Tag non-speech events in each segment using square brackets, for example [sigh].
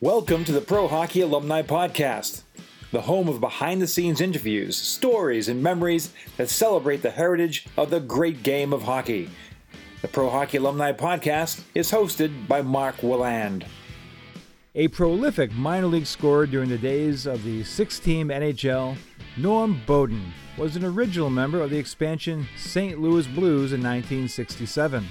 Welcome to the Pro Hockey Alumni Podcast, the home of behind the scenes interviews, stories, and memories that celebrate the heritage of the great game of hockey. The Pro Hockey Alumni Podcast is hosted by Mark Willand. A prolific minor league scorer during the days of the six team NHL, Norm Beaudin was an original member of the expansion St. Louis Blues in 1967.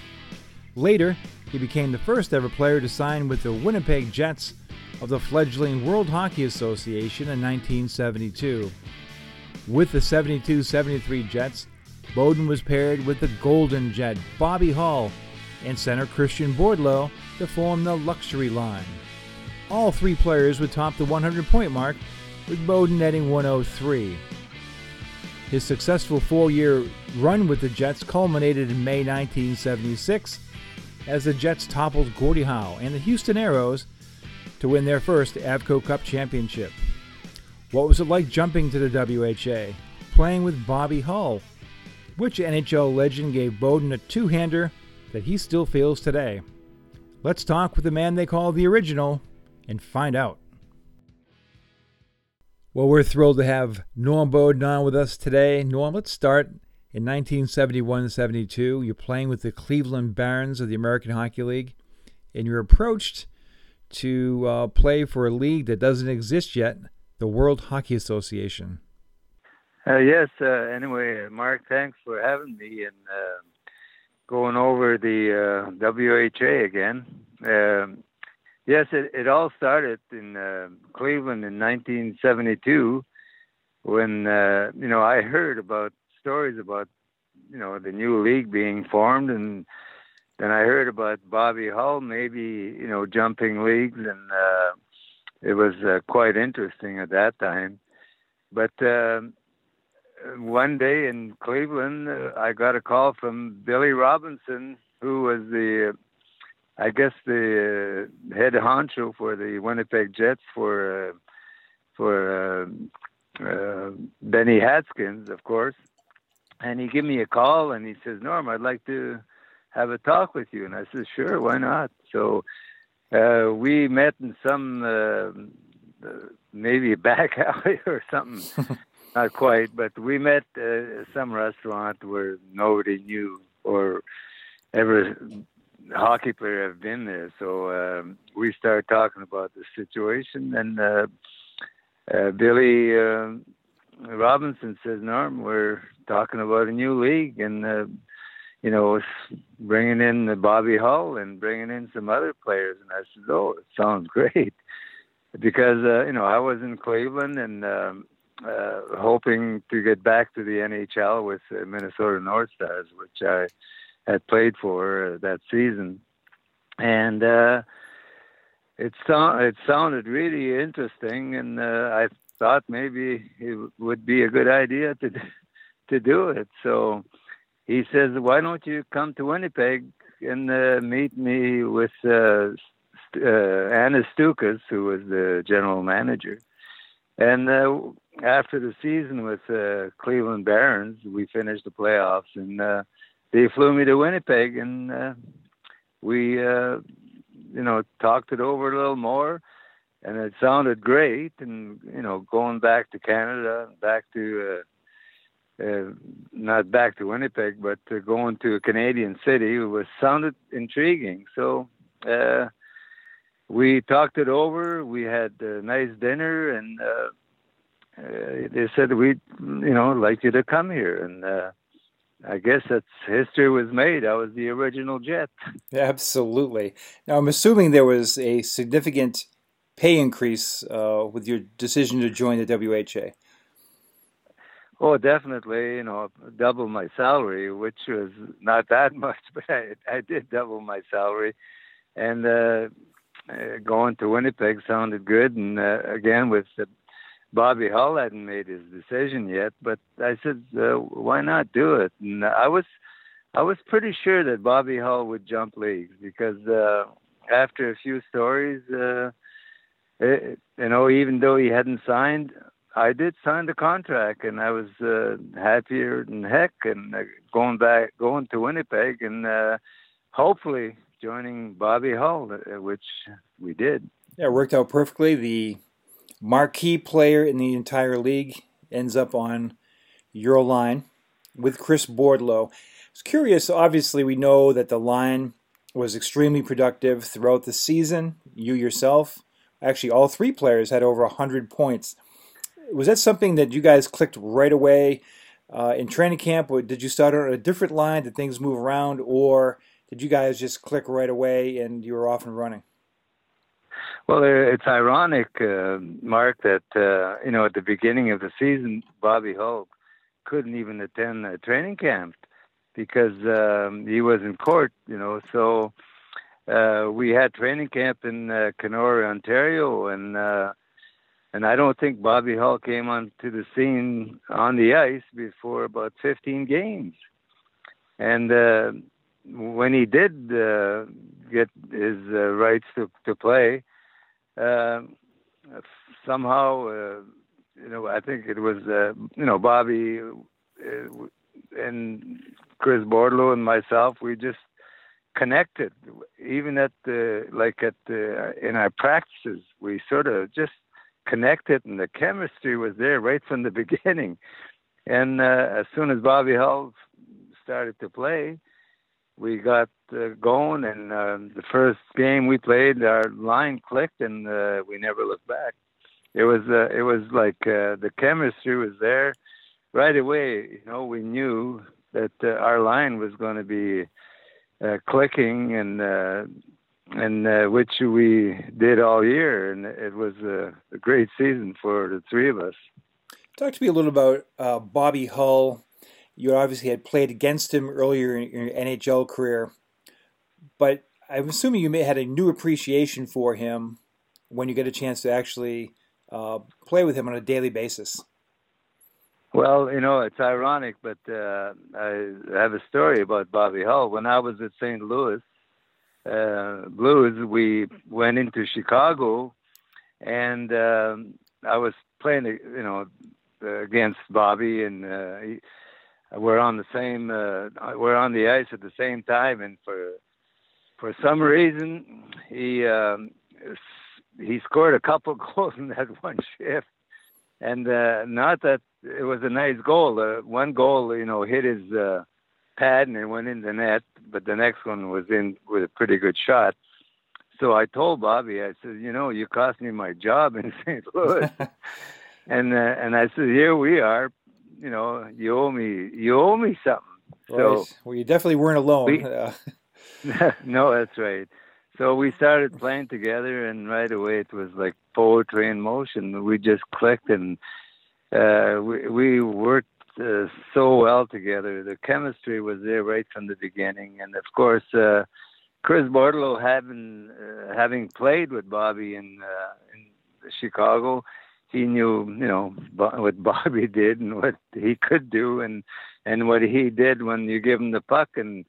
Later, he became the first ever player to sign with the Winnipeg Jets of the fledgling World Hockey Association in 1972. With the 72 73 Jets, Beaudin was paired with the Golden Jet Bobby Hull, and center Christian Bordeleau to form the Luxury Line. All three players would top the 100 point mark, with Beaudin netting 103. His successful four year run with the Jets culminated in May 1976 as the Jets toppled Gordie Howe and the Houston Aeros to win their first Avco Cup championship. What was it like jumping to the WHA, playing with Bobby Hull? Which NHL legend gave Beaudin a two hander that he still feels today? Let's talk with the man they call the original and find out. Well, we're thrilled to have Norm Beaudin on with us today. Norm, let's start in 1971 72. You're playing with the Cleveland Barons of the American Hockey League, and you're approached to uh, play for a league that doesn't exist yet, the World Hockey Association. Uh, yes. Uh, anyway, Mark, thanks for having me and uh, going over the uh, WHA again. Um, yes, it, it all started in uh, Cleveland in 1972 when you know I heard about stories about you know the new league being formed and then I heard about Bobby Hull maybe you know jumping leagues, and uh, it was uh, quite interesting at that time. But uh, one day in Cleveland, uh, I got a call from Billy Robinson, who was the, I guess the uh, head honcho for the Winnipeg Jets for uh, for uh, uh, Benny Haskins, of course. And he gave me a call and he says, Norm, I'd like to have a talk with you. And I said, sure, why not? So uh, we met in some uh, maybe a back [laughs] alley or something. [laughs] not quite, but we met uh, some restaurant where nobody knew or ever hockey player have been there. So um, we started talking about the situation, and uh, uh, Billy uh, Robinson says, "Norm, we're talking about a new league, and uh, you know, bringing in the Bobby Hull and bringing in some other players. And I said, oh, it sounds [laughs] great. Because, uh, you know, I was in Cleveland and um, uh, hoping to get back to the NHL with the Minnesota North Stars, which I had played for uh, that season. And uh, it, so- it sounded really interesting. And uh, I thought maybe it would be a good idea to, [laughs] to do it. So, he says, "Why don't you come to Winnipeg and uh, meet me with uh, uh, Annis Stukus, who was the general manager?" And uh, after the season with uh, Cleveland Barons, we finished the playoffs, and uh, they flew me to Winnipeg, and uh, we, uh, you know, talked it over a little more, and it sounded great. And you know, going back to Canada, back to uh, uh, not back to Winnipeg, but uh, going to a Canadian city was sounded intriguing. So uh, we talked it over. We had a nice dinner, and uh, uh, they said we, you know, like you to come here. And I guess that's history was made. I was the original Jet. Absolutely. Now I'm assuming there was a significant pay increase with your decision to join the WHA. Oh, definitely. You know, double my salary, which was not that [laughs] much, but I, I did double my salary, and uh, uh, going to Winnipeg sounded good. And uh, again, with Bobby Hull hadn't made his decision yet, but I said, uh, why not do it? And I was, I was pretty sure that Bobby Hull would jump leagues because uh, after a few stories, uh, it, you know, even though he hadn't signed, I did sign the contract, and I was uh, happier than heck, and uh, going back, going to Winnipeg, and uh, hopefully joining Bobby Hull, uh, which we did. Yeah, it worked out perfectly. The marquee player in the entire league ends up on your line with Chris Bordeleau. I was curious, obviously, we know that the line was extremely productive throughout the season. You yourself, actually, all three players had over 100 points. Was that something that you guys clicked right away uh, in training camp? Or did you start on a different line? Did things move around? Or did you guys just click right away and you were off and running? Well, it's ironic, uh, Mark, that uh, you know at the beginning of the season, Bobby Hull couldn't even attend training camp because um, he was in court. You know, so uh, we had training camp in uh, Kenora, Ontario, and uh, and I don't think Bobby Hull came onto the scene on the ice before about 15 games, and uh, when he did uh, get his uh, rights to to play uh, somehow, uh, you know, I think it was, uh, you know, Bobby and Chris Bordeleau and myself, we just connected. Even at the, like at the, in our practices, we sort of just connected and the chemistry was there right from the [laughs] beginning. And uh, as soon as Bobby Hull started to play, we got uh, going, and uh, the first game we played, our line clicked, and uh, we never looked back. It was uh, it was like uh, the chemistry was there right away. You know, we knew that uh, our line was going to be uh, clicking, and uh, and uh, which we did all year, and it was a, a great season for the three of us. Talk to me a little about uh, Bobby Hull you obviously had played against him earlier in your NHL career, but I'm assuming you may had a new appreciation for him when you get a chance to actually uh, play with him on a daily basis. Well, you know, it's ironic, but uh, I have a story about Bobby Hull. When I was at St. Louis uh, Blues, we went into Chicago, and um, I was playing, you know, against Bobby, and uh, we're on the same uh, we're on the ice at the same time and for for some reason he um, he scored a couple [laughs] goals in that one shift. And uh, not that it was a nice goal uh, one goal you know hit his uh, pad and it went in the net but the next one was in with a pretty good shot so I told Bobby I said you know you cost me my job in [laughs] St. Louis [laughs] and uh, and I said here we are you know, you owe me, you owe me something. Right. So, well, you definitely weren't alone. We, [laughs] no, that's right. So we started playing together, and right away it was like poetry in motion. We just clicked, and uh, we we worked uh, so well together. The chemistry was there right from the beginning, and of course, uh, Chris Bordeleau having uh, having played with Bobby in uh, in Chicago, he knew, you know, what [laughs] Bobby did and what he could do, and and what he did when you give him the puck. And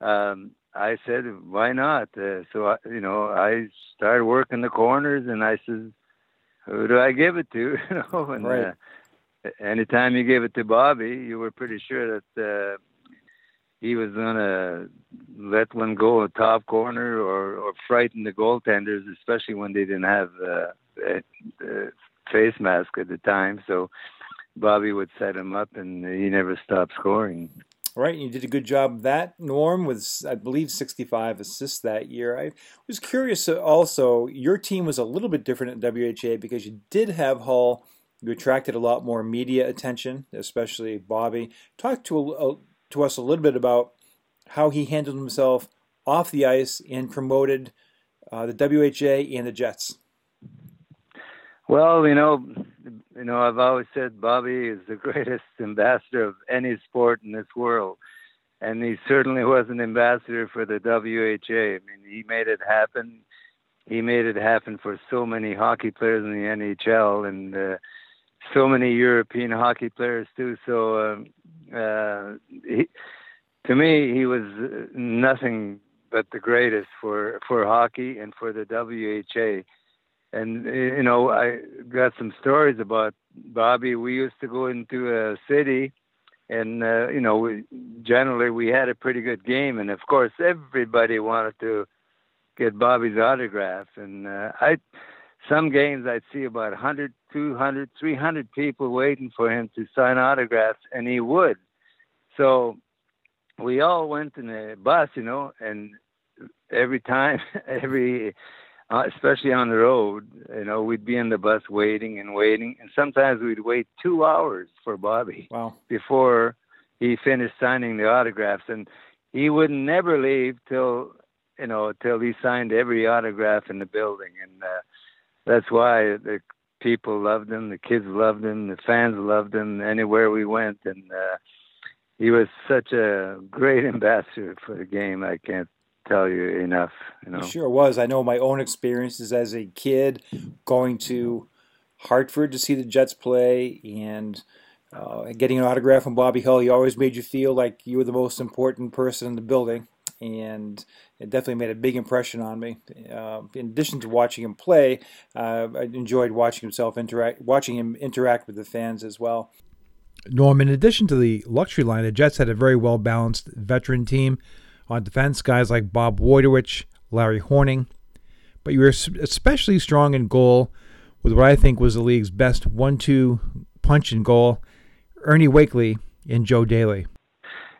um, I said, why not? Uh, so I, you know, I started working the corners, and I said, who do I give it to? [laughs] you know, and right. uh, anytime you gave it to Bobby, you were pretty sure that. Uh, he was gonna let one go a top corner or, or frighten the goaltenders, especially when they didn't have uh, uh, face mask at the time. So Bobby would set him up, and he never stopped scoring. Right, you did a good job that. Norm was, I believe, 65 assists that year. I was curious uh, also, your team was a little bit different at WHA because you did have Hull. You attracted a lot more media attention, especially Bobby. Talk to, a, to us a little bit about how he handled himself off the ice and promoted uh, the WHA and the Jets. Well, you know, you know, I've always said Bobby is the [laughs] greatest ambassador of any sport in this world, and he certainly was an ambassador for the WHA. I mean, he made it happen. He made it happen for so many hockey players in the NHL and uh, so many European hockey players too. So, um, uh, he, to me, he was nothing but the greatest for for hockey and for the WHA and you know I got some stories about Bobby. We used to go into a city, and uh, you know we, generally we had a pretty good game, and of course everybody wanted to get Bobby's autograph. And uh, I, some games I'd see about a 100, 200, 300 people waiting for him to sign autographs, and he would. So we all went in a bus, you know, and every time, [laughs] every uh, especially on the road, you know, we'd be in the bus waiting and waiting, and sometimes we'd wait two hours for Bobby wow. before he finished signing the autographs, and he would never leave till you know till he signed every autograph in the building, and uh, that's why the people loved him, the kids loved him, the fans loved him anywhere we went, and uh, he was such a great [laughs] ambassador for the game. I can't tell you enough. You know, it sure was. I know my own experiences as a kid going to Hartford to see the Jets play and uh, getting an autograph from Bobby Hull. He always made you feel like you were the most important person in the building, and it definitely made a big impression on me. Uh, in addition to watching him play, uh, I enjoyed watching himself interact, watching him interact with the fans as well. Norm, in addition to the luxury line, the Jets had a very well balanced veteran team on defense, guys like Bob Woytowich, Larry Hornung. But you were especially strong in goal with what I think was the league's best one two punch in goal, Ernie Wakely and Joe Daley.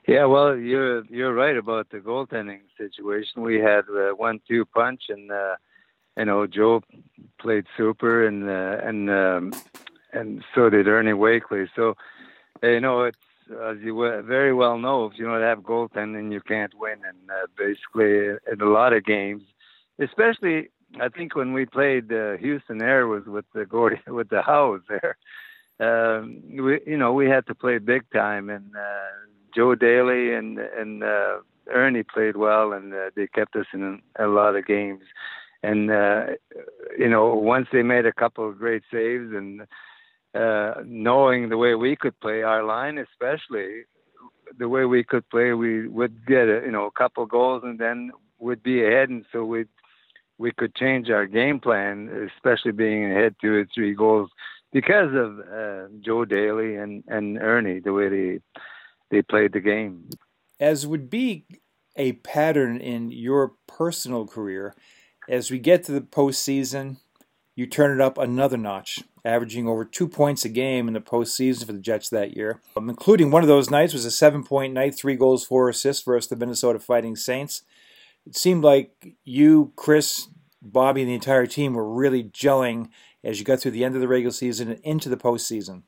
Yeah, well, you're you're right about the goaltending situation. We had uh, one-two punch, and uh, you know Joe played super, and uh, and um, and so did Ernie Wakely. So you know it's as you very well know, if you don't have goaltending, you can't win. And uh, basically, in a lot of games, especially I think when we played uh, Houston Aeros with the Gordie [laughs] with the Howes there. Um, we you know we had to play big time, and uh, Joe Daley and and uh, Ernie played well, and uh, they kept us in a lot of games. And uh, you know, once they made a couple of great saves, and uh, knowing the way we could play our line, especially the way we could play, we would get a, you know a couple goals and then would be ahead, and so we we could change our game plan, especially being ahead two or three goals because of uh, Joe Daley and and Ernie, the way they they played the game. As would be a pattern in your personal career, as we get to the postseason, you turn it up another notch, averaging over two points a game in the postseason for the Jets that year. Um, including one of those nights was a seven-point night, three goals, four assists versus the Minnesota Fighting Saints. It seemed like you, Chris, Bobby, and the entire team were really gelling as you got through the end of the regular season and into the postseason.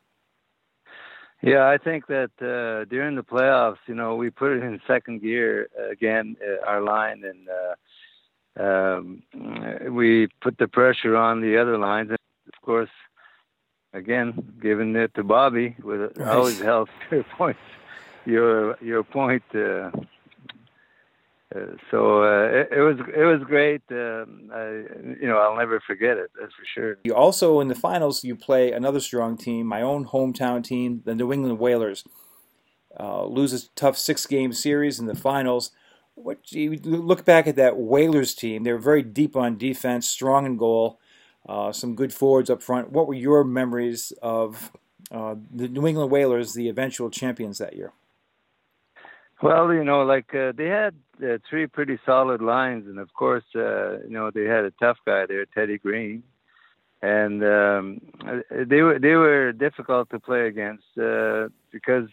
Yeah, I think that uh, during the playoffs, you know, we put it in second gear uh, again, uh, our line, and uh, um, we put the pressure on the other lines. And of course, again, giving it to Bobby with right. always helps [laughs] your point. Your your point. Uh, so uh, it, it, was it was great. Um, I, you know, I'll never forget it. That's for sure. You also in the finals, you play another strong team, my own hometown team, the New England Whalers. Uh, loses tough six game series in the finals. What you look back at that Whalers team? They were very deep on defense, strong in goal, uh, some good forwards up front. What were your memories of uh, the New England Whalers, the eventual champions that year? Well, you know, like uh, they had uh, three pretty solid lines, and of course, uh, you know, they had a tough guy there, Teddy Green, and um, they were they were difficult to play against uh, because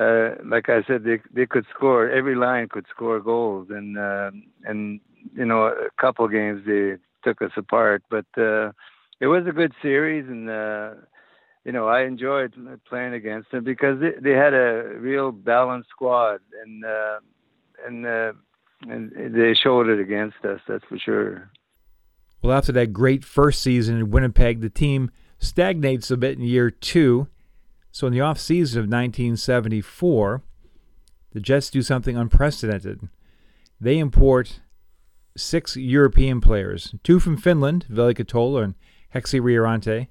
uh, like I said, they they could score. Every line could score goals, and uh, and you know a couple games they took us apart, but uh, it was a good series, and uh, you know I enjoyed playing against them because they, they had a real balanced squad, and uh, and uh, and they showed it against us. That's for sure. Well, after that great first season in Winnipeg, the team stagnates a bit in year two so in the off season of 1974, the Jets do something unprecedented. They import six European players, two from Finland, Veli Ketola and Heikki Riihiranta,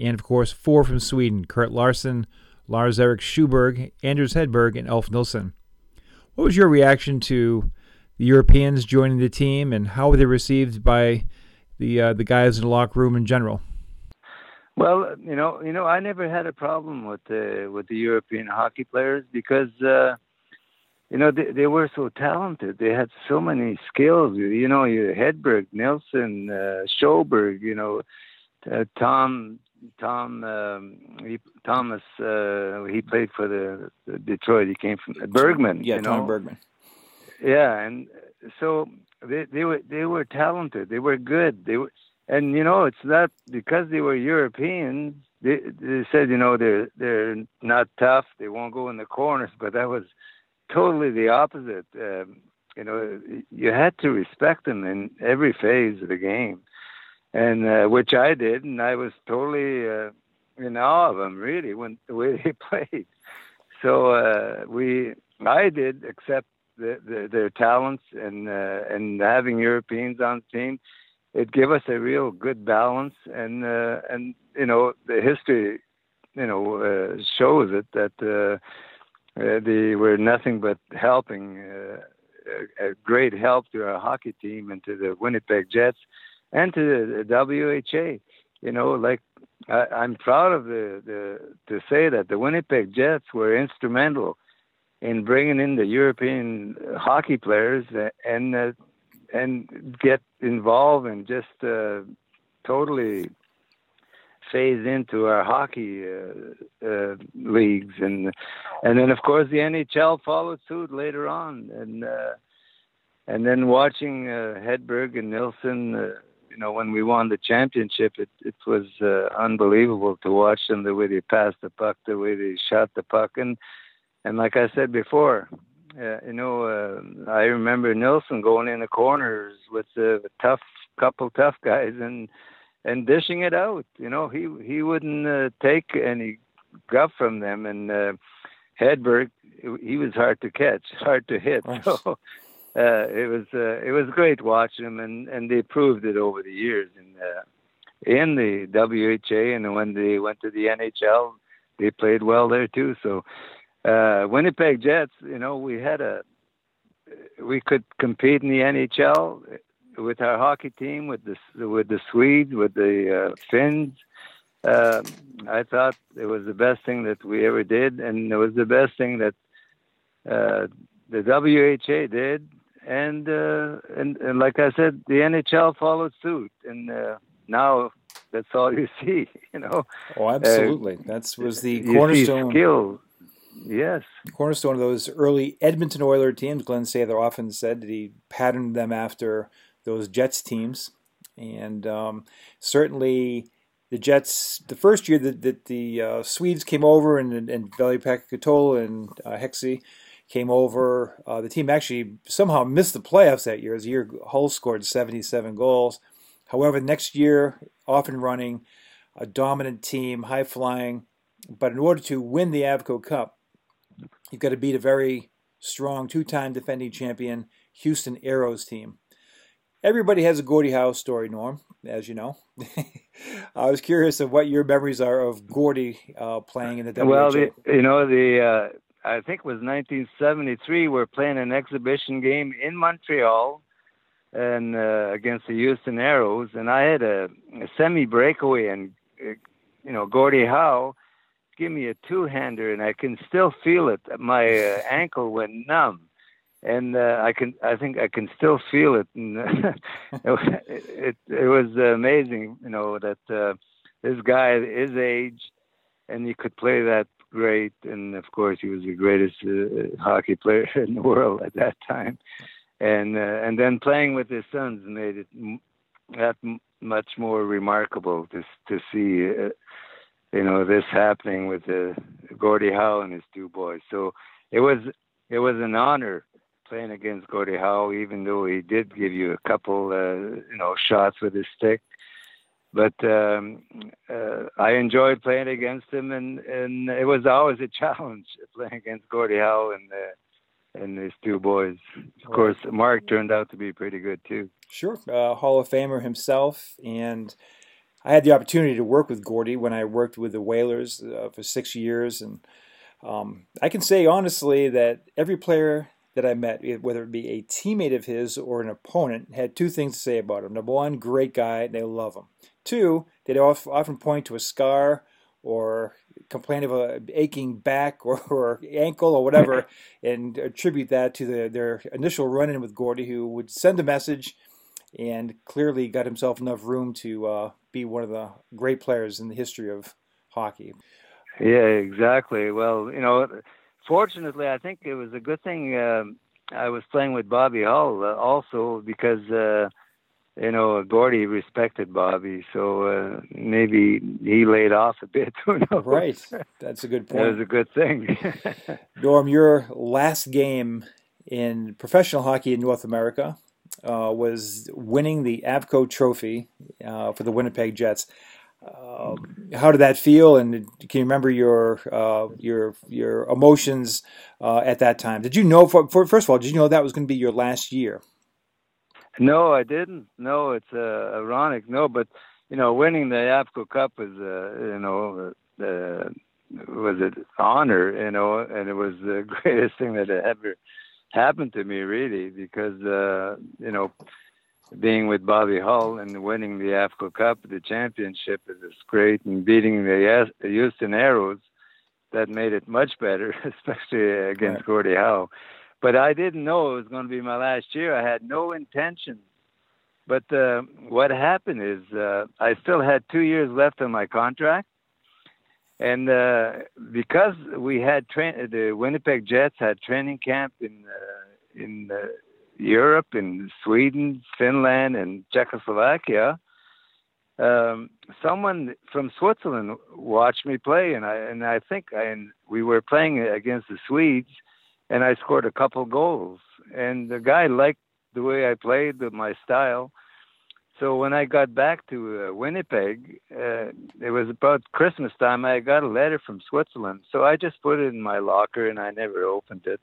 and of course four from Sweden, Curt Larsson, Lars Erik Sjoberg, Anders Hedberg, and Ulf Nilsson. What was your reaction to the Europeans joining the team, and how were they received by the uh, the guys in the locker room in general? Well, you know, you know, I never had a problem with the with the European hockey players because uh, you know, they, they were so talented. They had so many skills. You know, Hedberg, Nilsson, uh, Sjoberg, you know, uh, Tom, Tom, um, he, Thomas. Uh, he played for the, the, Detroit. He came from Bergman. Yeah, you Tom know? Bergman. Yeah, and so they they were they were talented. They were good. They were, and you know, it's not because they were Europeans. They they said, you know, they're they're not tough. They won't go in the corners. But that was totally the opposite. Um, you know, you had to respect them in every phase of the game, and uh, which I did, and I was totally uh, in awe of them, really, when the way [laughs] they played. So uh, we, I did accept the, the, their talents and uh, and having Europeans on the team. It gave us a real good balance, and uh, and you know the history, you know, uh, shows it that. Uh, uh, they were nothing but helping, uh, a, a, great help to our hockey team and to the Winnipeg Jets and to the, WHA. You know, like I, I'm proud of the, the to say that the Winnipeg Jets were instrumental in bringing in the European hockey players and uh, and get involved and just uh, totally phase into our hockey uh, uh, leagues, and and then of course the NHL followed suit later on, and uh, and then watching uh, Hedberg and Nilsson, uh, you know, when we won the championship, it it was uh, unbelievable to watch them the way they passed the puck, the way they shot the puck, and and like I said before. Uh, you know, uh, I remember Nilsson going in the corners with a tough couple tough guys, and and dishing it out. You know, he he wouldn't uh, take any guff from them. And uh, Hedberg, he was hard to catch, [laughs] hard to hit. Nice. So uh, it was uh, it was great watching them, and and they proved it over the years. And uh, in the WHA, and when they went to the NHL, they played well there too. So uh, Winnipeg Jets, you know, we had a we could compete in the NHL with our hockey team, with the with the Swedes, with the uh, Finns. Uh, I thought it was the best thing that we ever did, and it was the best thing that uh, the WHA did, and, uh, and and like I said, the NHL followed suit, and uh, now that's all you [laughs] see. You know. Oh, absolutely. Uh, that was the cornerstone. skill. Yes. Cornerstone of those early Edmonton Oilers teams. Glen Sather often said that he patterned them after those Jets teams, and um, certainly the Jets. The first year that, that the uh, Swedes came over and and Veli-Pekka and uh, Heikki came over, uh, the team actually somehow missed the playoffs that year. As year Hull scored 77 goals. However, next year, off and running, a dominant team, high flying. But in order to win the Avco Cup, you've got to beat a very strong two-time defending champion Houston Aeros team. Everybody has a Gordie Howe story, Norm, as you know. [laughs] I was curious of what your memories are of Gordie uh, playing in the WHA. Well, the, you know, the uh, I think it was 1973. We're playing an exhibition game in Montreal, and uh, against the Houston Aeros, and I had a, a semi breakaway, and uh, you know, Gordie Howe give me a two hander, and I can still feel it. My uh, [laughs] ankle went numb and uh, I can I think I can still feel it. [laughs] And it, it, it was amazing, you know, that uh, this guy at his age, and he could play that great. And of course, he was the greatest uh, hockey player [laughs] in the world at that time. And uh, and then playing with his sons made it that much more remarkable to to see. Uh, you know this happening with uh, Gordie Howe and his two boys. So it was it was an honor playing against Gordie Howe, even though he did give you a couple, uh, you know, shots with his stick. But um, uh, I enjoyed playing against him, and, and it was always a [laughs] challenge playing against Gordie Howe and uh, and his two boys. Of course, Mark turned out to be pretty good too. Sure, uh, Hall of Famer himself, and I had the opportunity to work with Gordie when I worked with the Whalers uh, for six years, and um, I can say honestly that every player that I met, whether it be a teammate of his or an opponent, had two things to say about him. Number one, great guy, they love him. Two, they'd often point to a scar or complain of a aching back or, [laughs] or ankle or whatever, [laughs] and attribute that to the, their initial run-in with Gordie, who would send a message and clearly got himself enough room to uh, be one of the great players in the history of hockey. Yeah, exactly. Well, you know, fortunately, I think it was a good thing um, I was playing with Bobby Hull uh, also because uh, you know Gordie respected Bobby, so uh, maybe he laid off a bit. [laughs] right, that's a good point. It was a good thing. [laughs] Norm, your last game in professional hockey in North America uh, was winning the Avco Trophy uh, for the Winnipeg Jets. Uh, how did that feel? And can you remember your uh, your your emotions uh, at that time? Did you know? For, for, first of all, did you know that was going to be your last year? No, I didn't. No, it's uh, ironic. No, but you know, winning the Avco Cup was uh, you know uh, was an honor. You know, and it was the [laughs] greatest thing that ever happened to me, really, because uh, you know being with Bobby Hull and winning the Avco Cup, the championship is great, and beating the Houston Aeros, that made it much better, [laughs] especially against right. Gordie Howe. But I didn't know it was going to be my last year. I had no intention. But uh, what happened is uh, I still had two years left on my contract. And uh, because we had tra- the Winnipeg Jets had training camp in uh, in uh, Europe, in Sweden, Finland, and Czechoslovakia, um, someone from Switzerland watched me play, and I and I think I, and we were playing against the Swedes, and I scored a couple goals, and the guy liked the way I played, my style. So when I got back to uh, Winnipeg, uh, it was about Christmas time. I got a letter from Switzerland, so I just put it in my locker, and I never opened it.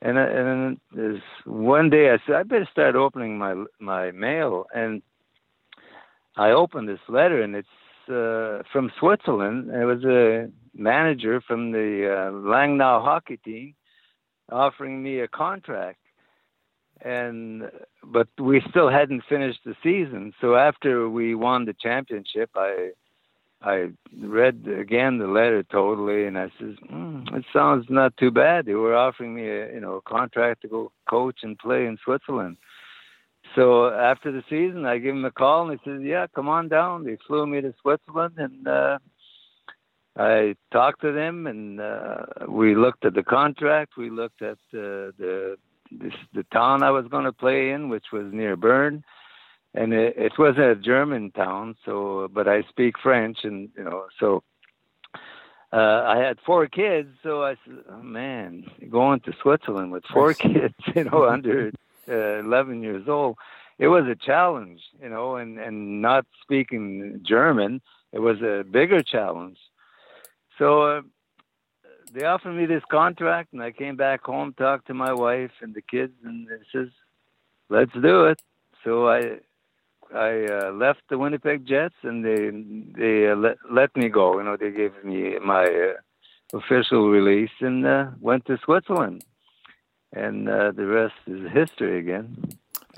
And and then this one day I said I better start opening my my mail, and I opened this letter, and it's uh, from Switzerland. It was a manager from the uh, Langnau hockey team offering me a contract, and but we still hadn't finished the season. So after we won the championship, I I read again the letter totally, and I says, mm, "It sounds not too bad. They were offering me a you know a contract to go coach and play in Switzerland." So after the season, I give him a call, and he says, "Yeah, come on down." They flew me to Switzerland, and uh, I talked to them, and uh, we looked at the contract. We looked at uh, the this, the town I was going to play in, which was near Bern and it, it was a German town. So, but I speak French, and you know, so uh, I had four kids. So I said, oh, man, going to Switzerland with four kids, [laughs] you know, under uh, 11 years old, it was a challenge, you know, and and not speaking German, it was a bigger challenge. So. Uh, they offered me this contract, and I came back home, talked to my wife and the kids, and it says, "Let's do it." So I I uh, left the Winnipeg Jets, and they they uh, let let me go. You know, they gave me my uh, official release, and uh, went to Switzerland, and uh, the rest is history again.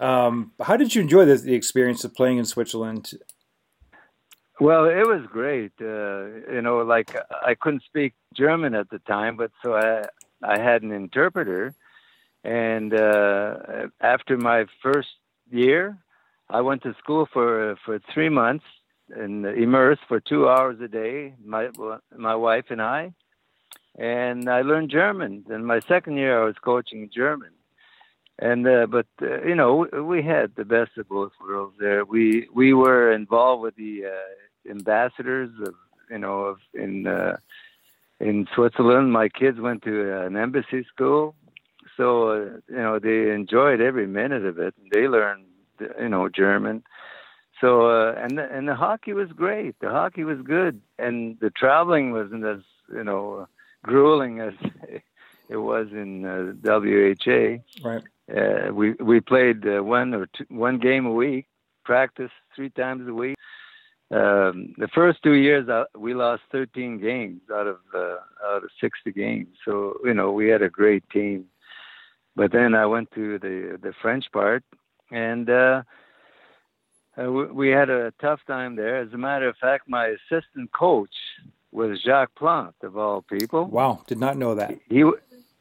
Um, how did you enjoy the, experience of playing in Switzerland? Well, it was great. Uh, you know, like I couldn't speak German at the time, but so I I had an interpreter, and after my first year I went to school for for three months and immersed for two hours a day. My my wife and I, and I learned German. Then my second year, I was coaching German, and uh, but uh, you know we had the best of both worlds there. We we were involved with the uh, ambassadors of you know of in uh, in Switzerland. My kids went to an embassy school, so uh, you know they enjoyed every minute of it. They learned you know German. So uh, and the, and the hockey was great. The hockey was good, and the traveling wasn't as you know grueling as [laughs] it was in uh, WHA. Right. Uh, we we played uh, one or two, one game a week, practice three times a week. Um, the first two years, uh, we lost 13 games out of uh, out of 60 games. So you know we had a great team. But then I went to the the French part, and uh, uh we had a tough time there. As a matter of fact, my assistant coach was Jacques Plante of all people. Wow, did not know that. He,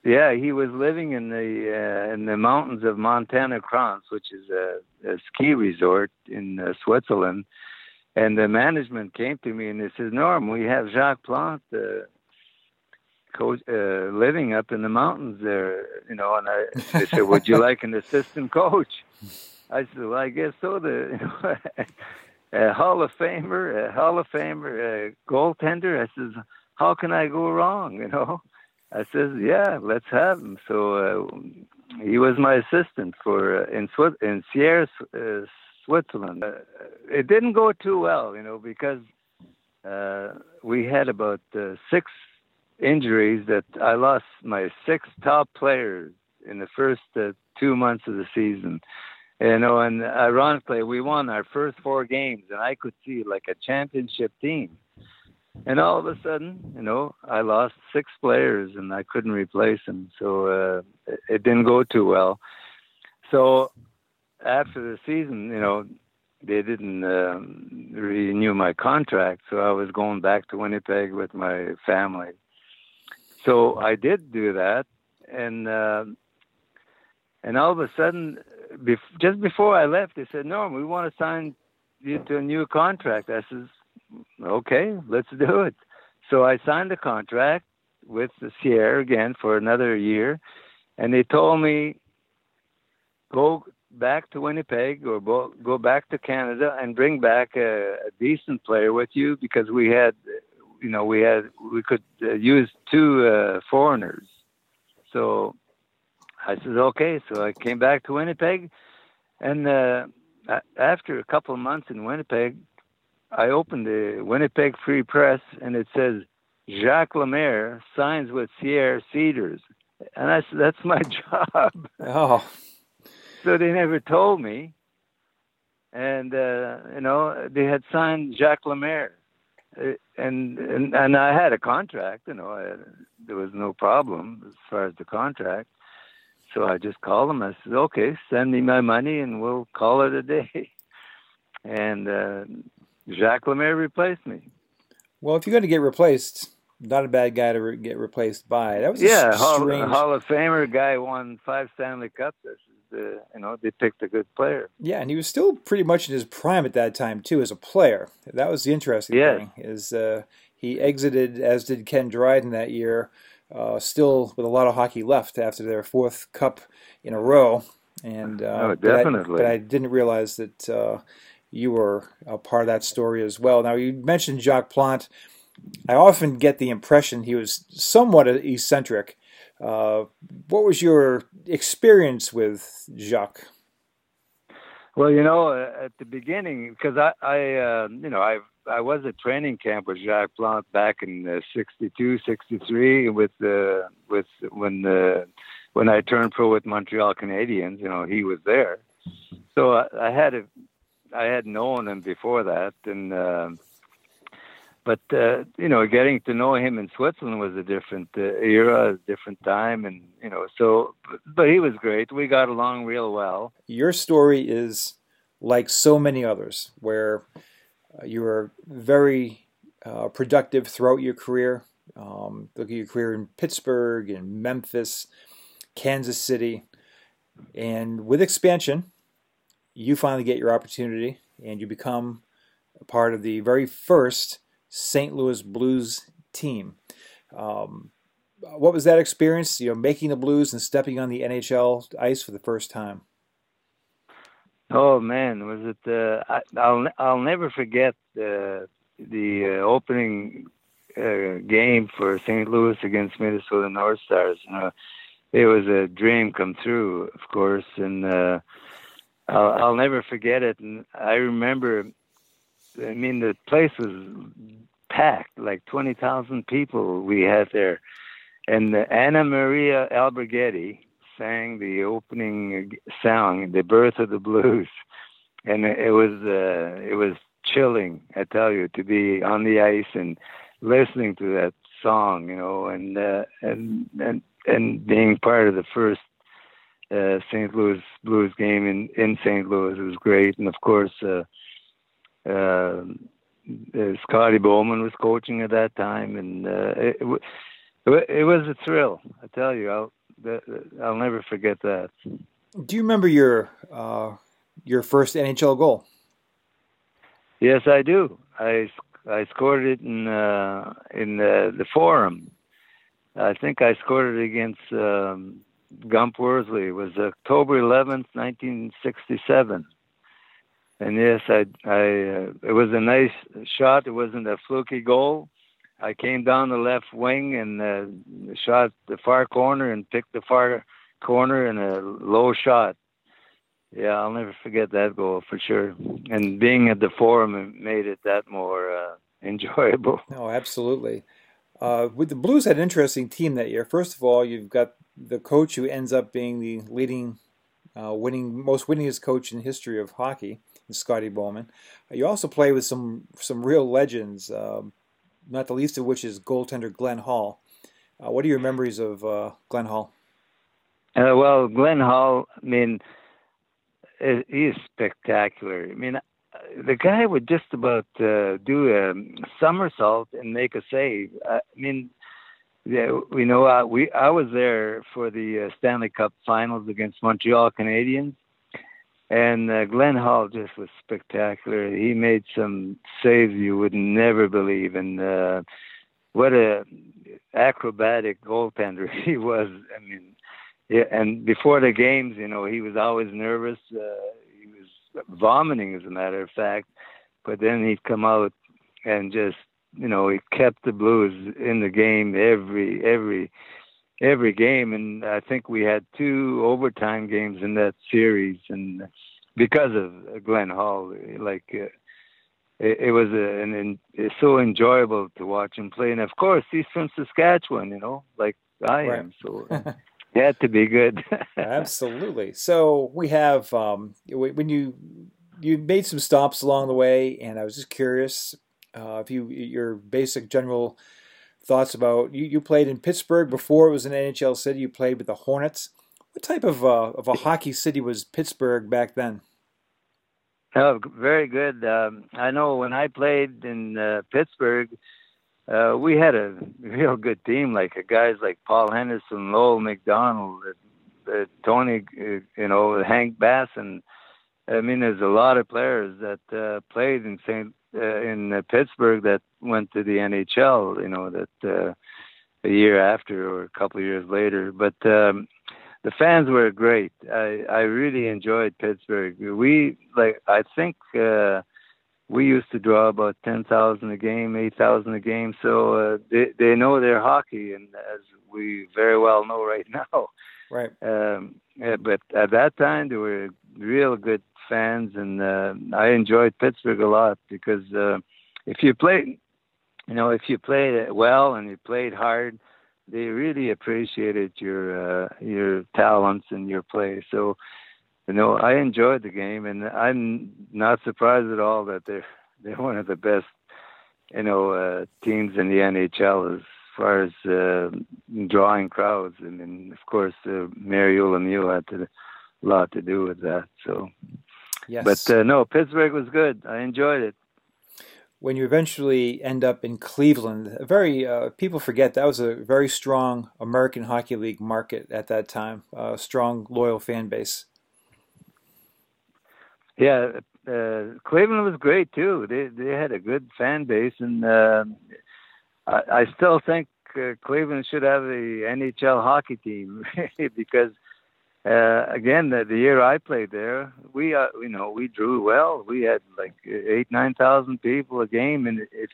yeah, he was living in the uh, in the mountains of Montana Crans, which is a, a ski resort in uh, Switzerland. And the management came to me and they said, "Norm, we have Jacques Plante." Uh, coach uh, living up in the mountains there, you know. And I, they said, "Would you like an assistant coach?" I said, "Well, I guess so." The you [laughs] know, a Hall of Famer, a Hall of Famer, a goaltender. I says, "How can I go wrong?" [laughs] You know. I says, "Yeah, let's have him." So uh, he was my assistant for uh, in Swiss in Sierre, uh, Switzerland. Uh, it didn't go too well, you know, because uh, we had about uh, six injuries that I lost my six top players in the first uh, two months of the season. You know, and ironically, we won our first four games, and I could see like a championship team. And all of a sudden, you know, I lost six players, and I couldn't replace them, so uh, it didn't go too well. So after the season, you know, they didn't um, renew my contract, so I was going back to Winnipeg with my family. So I did do that, and uh, and all of a sudden, bef- just before I left, they said, "Norm, we want to sign you to a new contract." I says, "Okay, let's do it." So I signed a contract with the Sierre again for another year, and they told me, "Go back to Winnipeg or bo- go back to Canada and bring back a, a decent player with you because we had, you know, we had we could uh, use two uh, foreigners." So I said, okay. So I came back to Winnipeg, and uh, after a couple of months in Winnipeg, I opened the Winnipeg Free Press, and it says Jacques Lemaire signs with Sierre Cedars, and I said, that's my [laughs] job. Oh. So they never told me, and uh, you know they had signed Jacques Lemaire. Uh, and, and and I had a contract, you know, I, there was no problem as far as the contract so I just called them. I said, "Okay, send me my money, and we'll call it a day." [laughs] And uh, Jacques Lemaire replaced me. Well, if you're going to get replaced, not a bad guy to re- get replaced by. That was yeah, Hall. Hall of Famer guy won five Stanley Cups. The you know they picked a good player. Yeah, and he was still pretty much in his prime at that time too as a player. That was the interesting yes. thing is uh, he exited as did Ken Dryden that year uh, still with a lot of hockey left after their fourth cup in a row. And uh, oh, definitely. But I, but I, didn't realize that uh, you were a part of that story as well. Now you mentioned Jacques Plante. I often get the impression he was somewhat eccentric. Uh, what was your experience with Jacques? Well, you know, uh, at the beginning, because I, I, uh, you know, I've I was at training camp with Jacques Plante back in uh, 62, 63 with uh, with when uh, when I turned pro with Montreal Canadiens. You know, he was there, so I, I had a, I had known him before that, and uh, but uh, you know, getting to know him in Switzerland was a different uh, era, a different time, and you know, so but he was great. We got along real well. Your story is like so many others, where uh, you were very uh, productive throughout your career. Um, look at your career in Pittsburgh and Memphis, Kansas City, and with expansion, you finally get your opportunity and you become part of the very first St. Louis Blues team. Um, what was that experience? You know, making the Blues and stepping on the NHL ice for the first time. Oh man, was it? Uh, I, I'll I'll never forget uh, the uh, opening uh, game for St. Louis against Minnesota North Stars. You know, it was a dream come true, of course, and uh, I'll, I'll never forget it. And I remember, I mean, the place was packed, like twenty thousand people we had there, and Anna Maria Alberghetti sang the opening song, "The Birth of the Blues," and it was uh, it was chilling. I tell you, to be on the ice and listening to that song, you know, and uh, and and and being part of the first uh, St. Louis Blues game in in St. Louis was great, and of course. Uh, uh, uh, Scotty Bowman was coaching at that time, and uh, it, it, it was a thrill. I tell you, I'll I'll never forget that. Do you remember your uh, your first NHL goal? Yes, I do. I I scored it in uh, in the, the Forum. I think I scored it against um, Gump Worsley. It was October 11th, 1967. And yes, I, I, uh, it was a nice shot. It wasn't a fluky goal. I came down the left wing and uh, shot the far corner and picked the far corner in a low shot. Yeah, I'll never forget that goal for sure. And being at the forum made it that more uh, enjoyable. [laughs] Oh, absolutely. Uh, with the Blues had an interesting team that year. First of all, you've got the coach who ends up being the leading, uh, winning, most winningest coach in history of hockey, Scotty Bowman. You also play with some some real legends, um, not the least of which is goaltender Glenn Hall. Uh, what are your memories of uh, Glenn Hall? Uh, well, Glenn Hall, I mean, he's spectacular. I mean, the guy would just about uh, do a somersault and make a save. I mean, yeah, we know uh, we I was there for the uh, Stanley Cup Finals against Montreal Canadiens, and uh, Glenn Hall just was spectacular. He made some saves you would never believe, and uh, what a acrobatic goaltender [laughs] he was. I mean, yeah, and before the games, you know, he was always nervous. Uh, he was vomiting, as a matter of fact. But then he'd come out and just, you know, he kept the Blues in the game every every every game, and I think we had two overtime games in that series, and because of Glenn Hall, like. Uh, it, it was a, an, an it's so enjoyable to watch him play, and of course he's from Saskatchewan, you know, like I right. am. So [laughs] had to be good. [laughs] Absolutely. So we have um, when you you made some stops along the way, and I was just curious uh, if you your basic general thoughts about you, you played in Pittsburgh before it was an NHL city. You played with the Hornets. What type of uh, of a hockey city was Pittsburgh back then? Oh, very good. Um, I know when I played in uh, Pittsburgh, uh, we had a [laughs] real good team, like guys like Paul Henderson, Lowell MacDonald, uh, uh, Tony, uh, you know, Hank Bass, and I mean, there's a lot of players that uh, played in Saint uh, in uh, Pittsburgh that went to the NHL. You know, that uh, a year after or a couple of years later, but. Um, the fans were great. I I really enjoyed Pittsburgh. We like I think uh we used to draw about ten thousand a game, eight thousand a game. So uh, they they know their hockey, and as we very well know right [laughs] now. Right. Um, yeah, but at that time, they were real good fans, and uh, I enjoyed Pittsburgh a lot because uh, if you play, you know, if you played it well and you played hard, they really appreciated your uh, your talents and your play. So you know, I enjoyed the game, and I'm not surprised at all that they're [laughs] they're one of the best, you know, uh, teams in the NHL as far as uh, drawing crowds. I mean, of course, uh, Mario Lemieux had to, a lot to do with that. So, yes. but uh, no, Pittsburgh was good. I enjoyed it. When you eventually end up in Cleveland, a very uh, people forget that was a very strong American Hockey League market at that time, a strong loyal fan base. Yeah, uh, Cleveland was great too. They they had a good fan base, and uh, I, I still think uh, Cleveland should have a NHL hockey team [laughs] because uh, again, the, the year I played there, we uh, you know we drew well. We had like eight nine thousand people a game, and if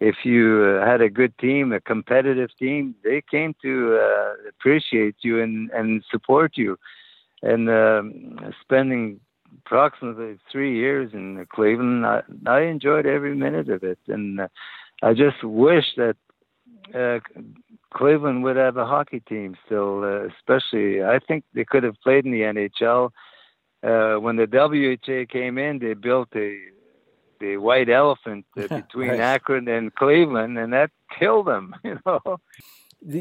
if you uh, had a good team, a competitive team, they came to uh, appreciate you and and support you. And um, spending approximately three years in Cleveland. I, I enjoyed every minute of it, and uh, I just wish that uh, Cleveland would have a hockey team still. Uh, especially, I think they could have played in the NHL. Uh, when the WHA came in, they built a the white elephant uh, between right. Akron and Cleveland, and that killed them. [laughs] You know.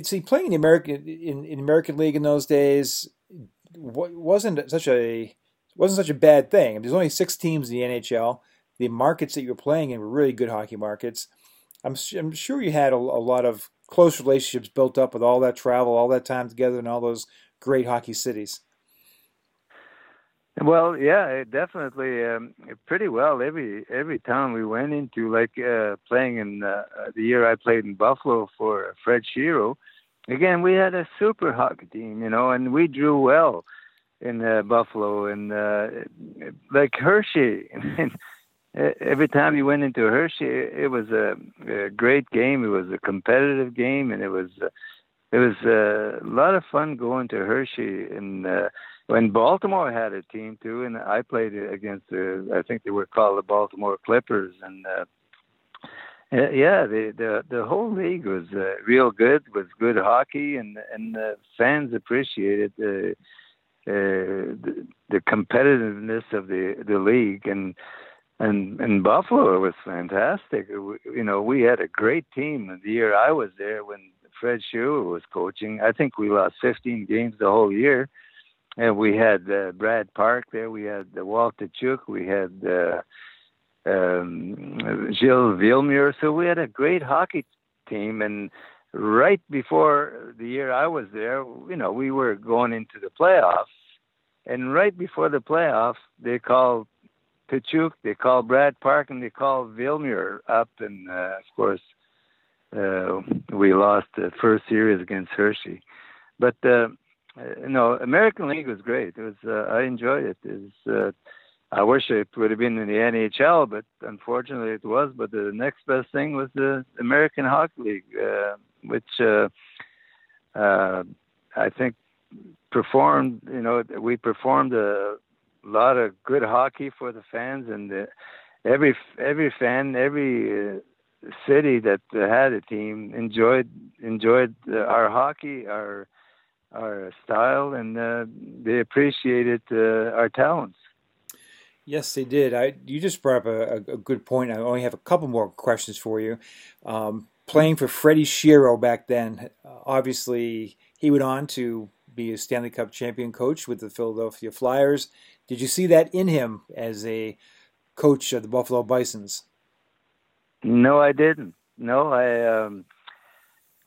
See, playing in the American in, in American League in those days wasn't such a wasn't such a bad thing. There's only six teams in the NHL. the markets that you were playing in were really good hockey markets. I'm, I'm sure you had a, a lot of close relationships built up with all that travel, all that time together, and all those great hockey cities. Well, yeah, definitely, um, pretty well. Every every town we went into, like uh, playing in uh, the year I played in Buffalo for Fred Shero. again we had a super hockey team, you know, and we drew well in uh, Buffalo, and uh, like Hershey. [laughs] every time you went into Hershey, it was a, a great game. It was a competitive game, and it was uh, it was uh, a lot of fun going to Hershey. And uh, when Baltimore had a team too, and I played against the I think they were called the Baltimore Clippers, and uh, yeah, the the the whole league was uh, real good, was good hockey, and and the fans appreciated the. Uh, the, the competitiveness of the the league and and and Buffalo it was fantastic. You know, we had a great team the year I was there when Fred Shero was coaching. I think we lost 15 games the whole year, and we had uh, Brad Park there. We had uh, Walt Tkaczuk. We had uh, um, Gilles Villemure. So we had a great hockey team. And right before the year I was there, you know, we were going into the playoffs. And right before the playoffs, they called Tkaczuk, they called Brad Park, and they called Villemure up, and uh, of course uh, we lost the first series against Hershey. But uh, no, American League was great. It was uh, I enjoyed it. It was, uh, I wish it would have been in the NHL, but unfortunately it was. But the next best thing was the American Hockey League, uh, which uh, uh, I think performed. You know, we performed a lot of good hockey for the fans, and uh, every every fan, every uh, city that uh, had a team enjoyed enjoyed uh, our hockey, our our style, and uh, they appreciated uh, our talents. Yes, they did. I you just brought up a, a, good point. I only have a couple more questions for you. Um, playing for Freddie Shero back then, obviously he went on to be a Stanley Cup champion coach with the Philadelphia Flyers. Did you see that in him as a coach of the Buffalo Bisons? No, I didn't. No, I um,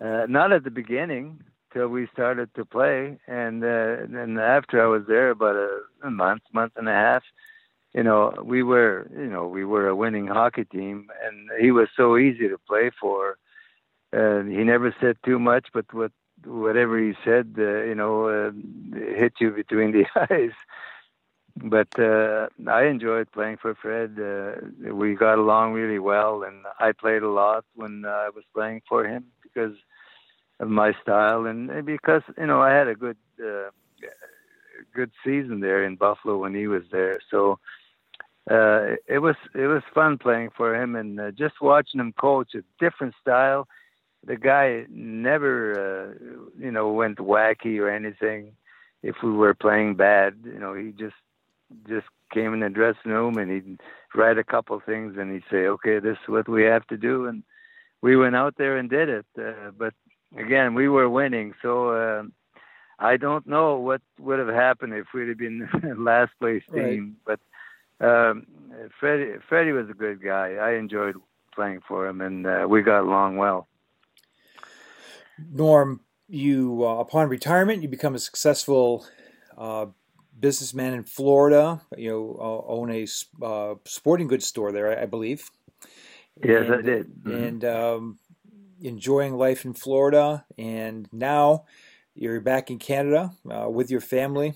uh, not at the beginning till we started to play, and uh, then after I was there about a, a month, month and a half, you know, we were, you know, we were a winning hockey team, and he was so easy to play for. Uh, he never said too much, but what whatever he said, uh, you know, uh, hit you between the [laughs] eyes but uh, I enjoyed playing for Fred. Uh, we got along really well, and I played a lot when uh, I was playing for him because of my style and because you know I had a good uh, good season there in Buffalo when he was there. So uh, it was it was fun playing for him and uh, just watching him coach a different style. The guy never uh, you know went wacky or anything. If we were playing bad, you know, he just just came in the dressing room and he'd write a couple things and he'd say, "Okay, this is what we have to do," and we went out there and did it. Uh, but again, we were winning, so uh, I don't know what would have happened if we'd have been [laughs] last place team. Right. But um, Freddie, Freddie was a good guy. I enjoyed playing for him, and uh, we got along well. Norm, you uh, upon retirement, you become a successful uh, businessman in Florida. You know, own a uh, sporting goods store there, I, believe. Yes, and, I did. Mm-hmm. And um, enjoying life in Florida, and now you're back in Canada uh, with your family.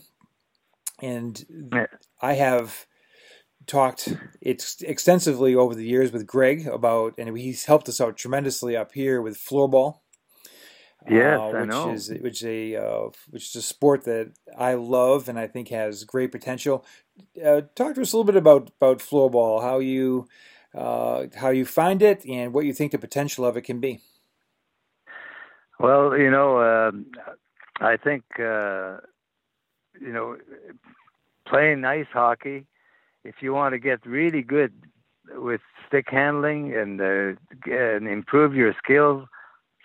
And yeah. I have talked it's extensively over the years with Greg about, and he's helped us out tremendously up here with floorball Yes, uh, which I know. Is, which is a uh, which is a sport that I love and I think has great potential. Uh, talk to us a little bit about about floorball, how you uh, how you find it, and what you think the potential of it can be. Well, you know, um, I think uh, you know playing ice hockey. If you want to get really good with stick handling and uh, and improve your skills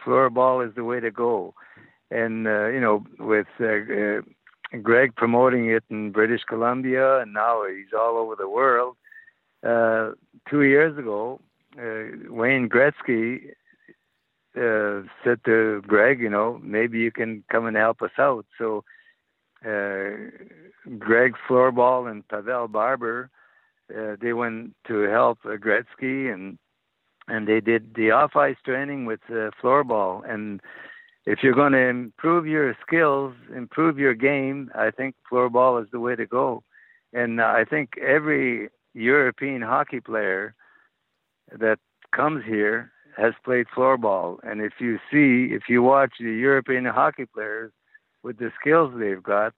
floorball is the way to go. And uh, you know, with uh, uh, Greg promoting it in British Columbia, and now he's all over the world. uh, two years ago, uh, Wayne Gretzky uh, said to Greg, you know, maybe you can come and help us out. So uh, Greg Floorball and Pavel Barber, uh, they went to help Gretzky and and they did the off ice training with uh, floorball. And if you're going to improve your skills, improve your game, I think floorball is the way to go. And I think every European hockey player that comes here has played floorball. And if you see, if you watch the European hockey players with the skills they've got,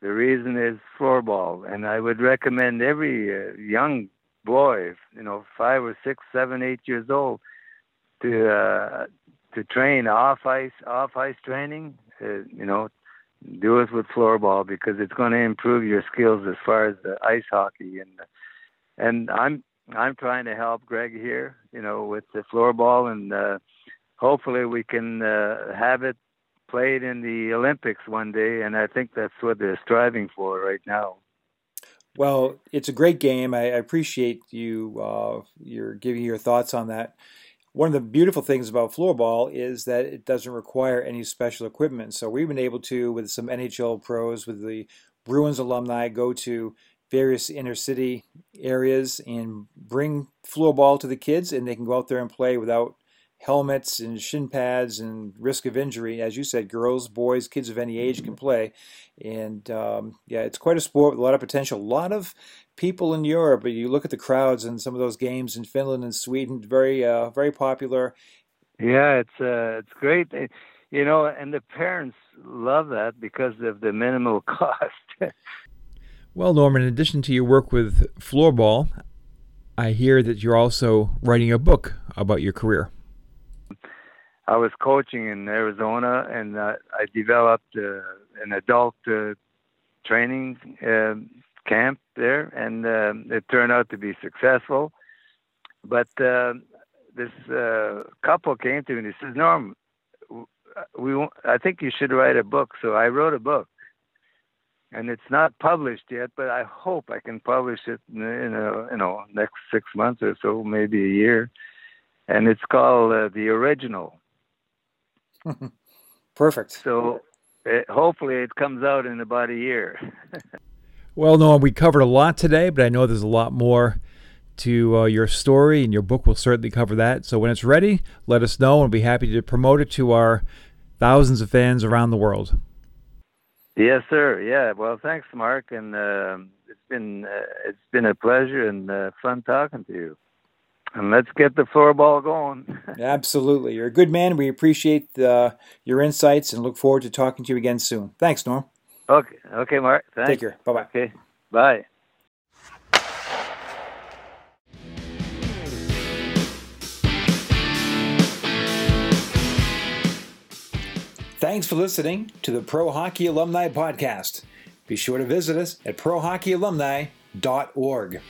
the reason is floorball. And I would recommend every uh, young boy, you know, five or six, seven, eight years old, to uh, to train off ice, off ice training. Uh, you know, do it with floorball because it's going to improve your skills as far as the ice hockey and and I'm I'm trying to help Greg here, you know, with the floorball and uh, hopefully we can uh, have it played in the Olympics one day and I think that's what they're striving for right now. Well, it's a great game. I, appreciate you uh, you're giving your thoughts on that. One of the beautiful things about floorball is that it doesn't require any special equipment. So we've been able to, with some NHL pros, with the Bruins alumni, go to various inner city areas and bring floorball to the kids, and they can go out there and play without helmets and shin pads and risk of injury. As you said, girls, boys, kids of any age can play. And um, yeah, it's quite a sport with a lot of potential. A lot of people in Europe. You look at the crowds in some of those games in Finland and Sweden. Very, uh, very popular. Yeah, it's uh, it's great. You know, and the parents love that because of the minimal [laughs] cost. well, Norman, in addition to your work with floorball, I hear that you're also writing a book about your career. I was coaching in Arizona, and uh, I developed uh, an adult uh, training uh, camp there, and uh, it turned out to be successful. But uh, this uh, couple came to me and he says, "Norm, we want, I think you should write a book." So I wrote a book, and it's not published yet, but I hope I can publish it in, in a, you know next six months or so, maybe a year. And it's called uh, the original. Perfect. So it, hopefully it comes out in about a year. [laughs] Well, Noah, we covered a lot today, but I know there's a lot more to uh, your story, and your book will certainly cover that. So when it's ready, let us know, and we'll be happy to promote it to our thousands of fans around the world. Yes, sir. Yeah. Well, thanks, Mark, and uh, it's been uh, it's been a pleasure and uh, fun talking to you. And let's get the floorball going. [laughs] Absolutely. You're a good man. We appreciate uh, your insights and look forward to talking to you again soon. Thanks, Norm. Okay. Okay, Mark. Thanks. Take care. Bye bye. Okay. Bye. Thanks for listening to the Pro Hockey Alumni Podcast. Be sure to visit us at prohockeyalumni.org.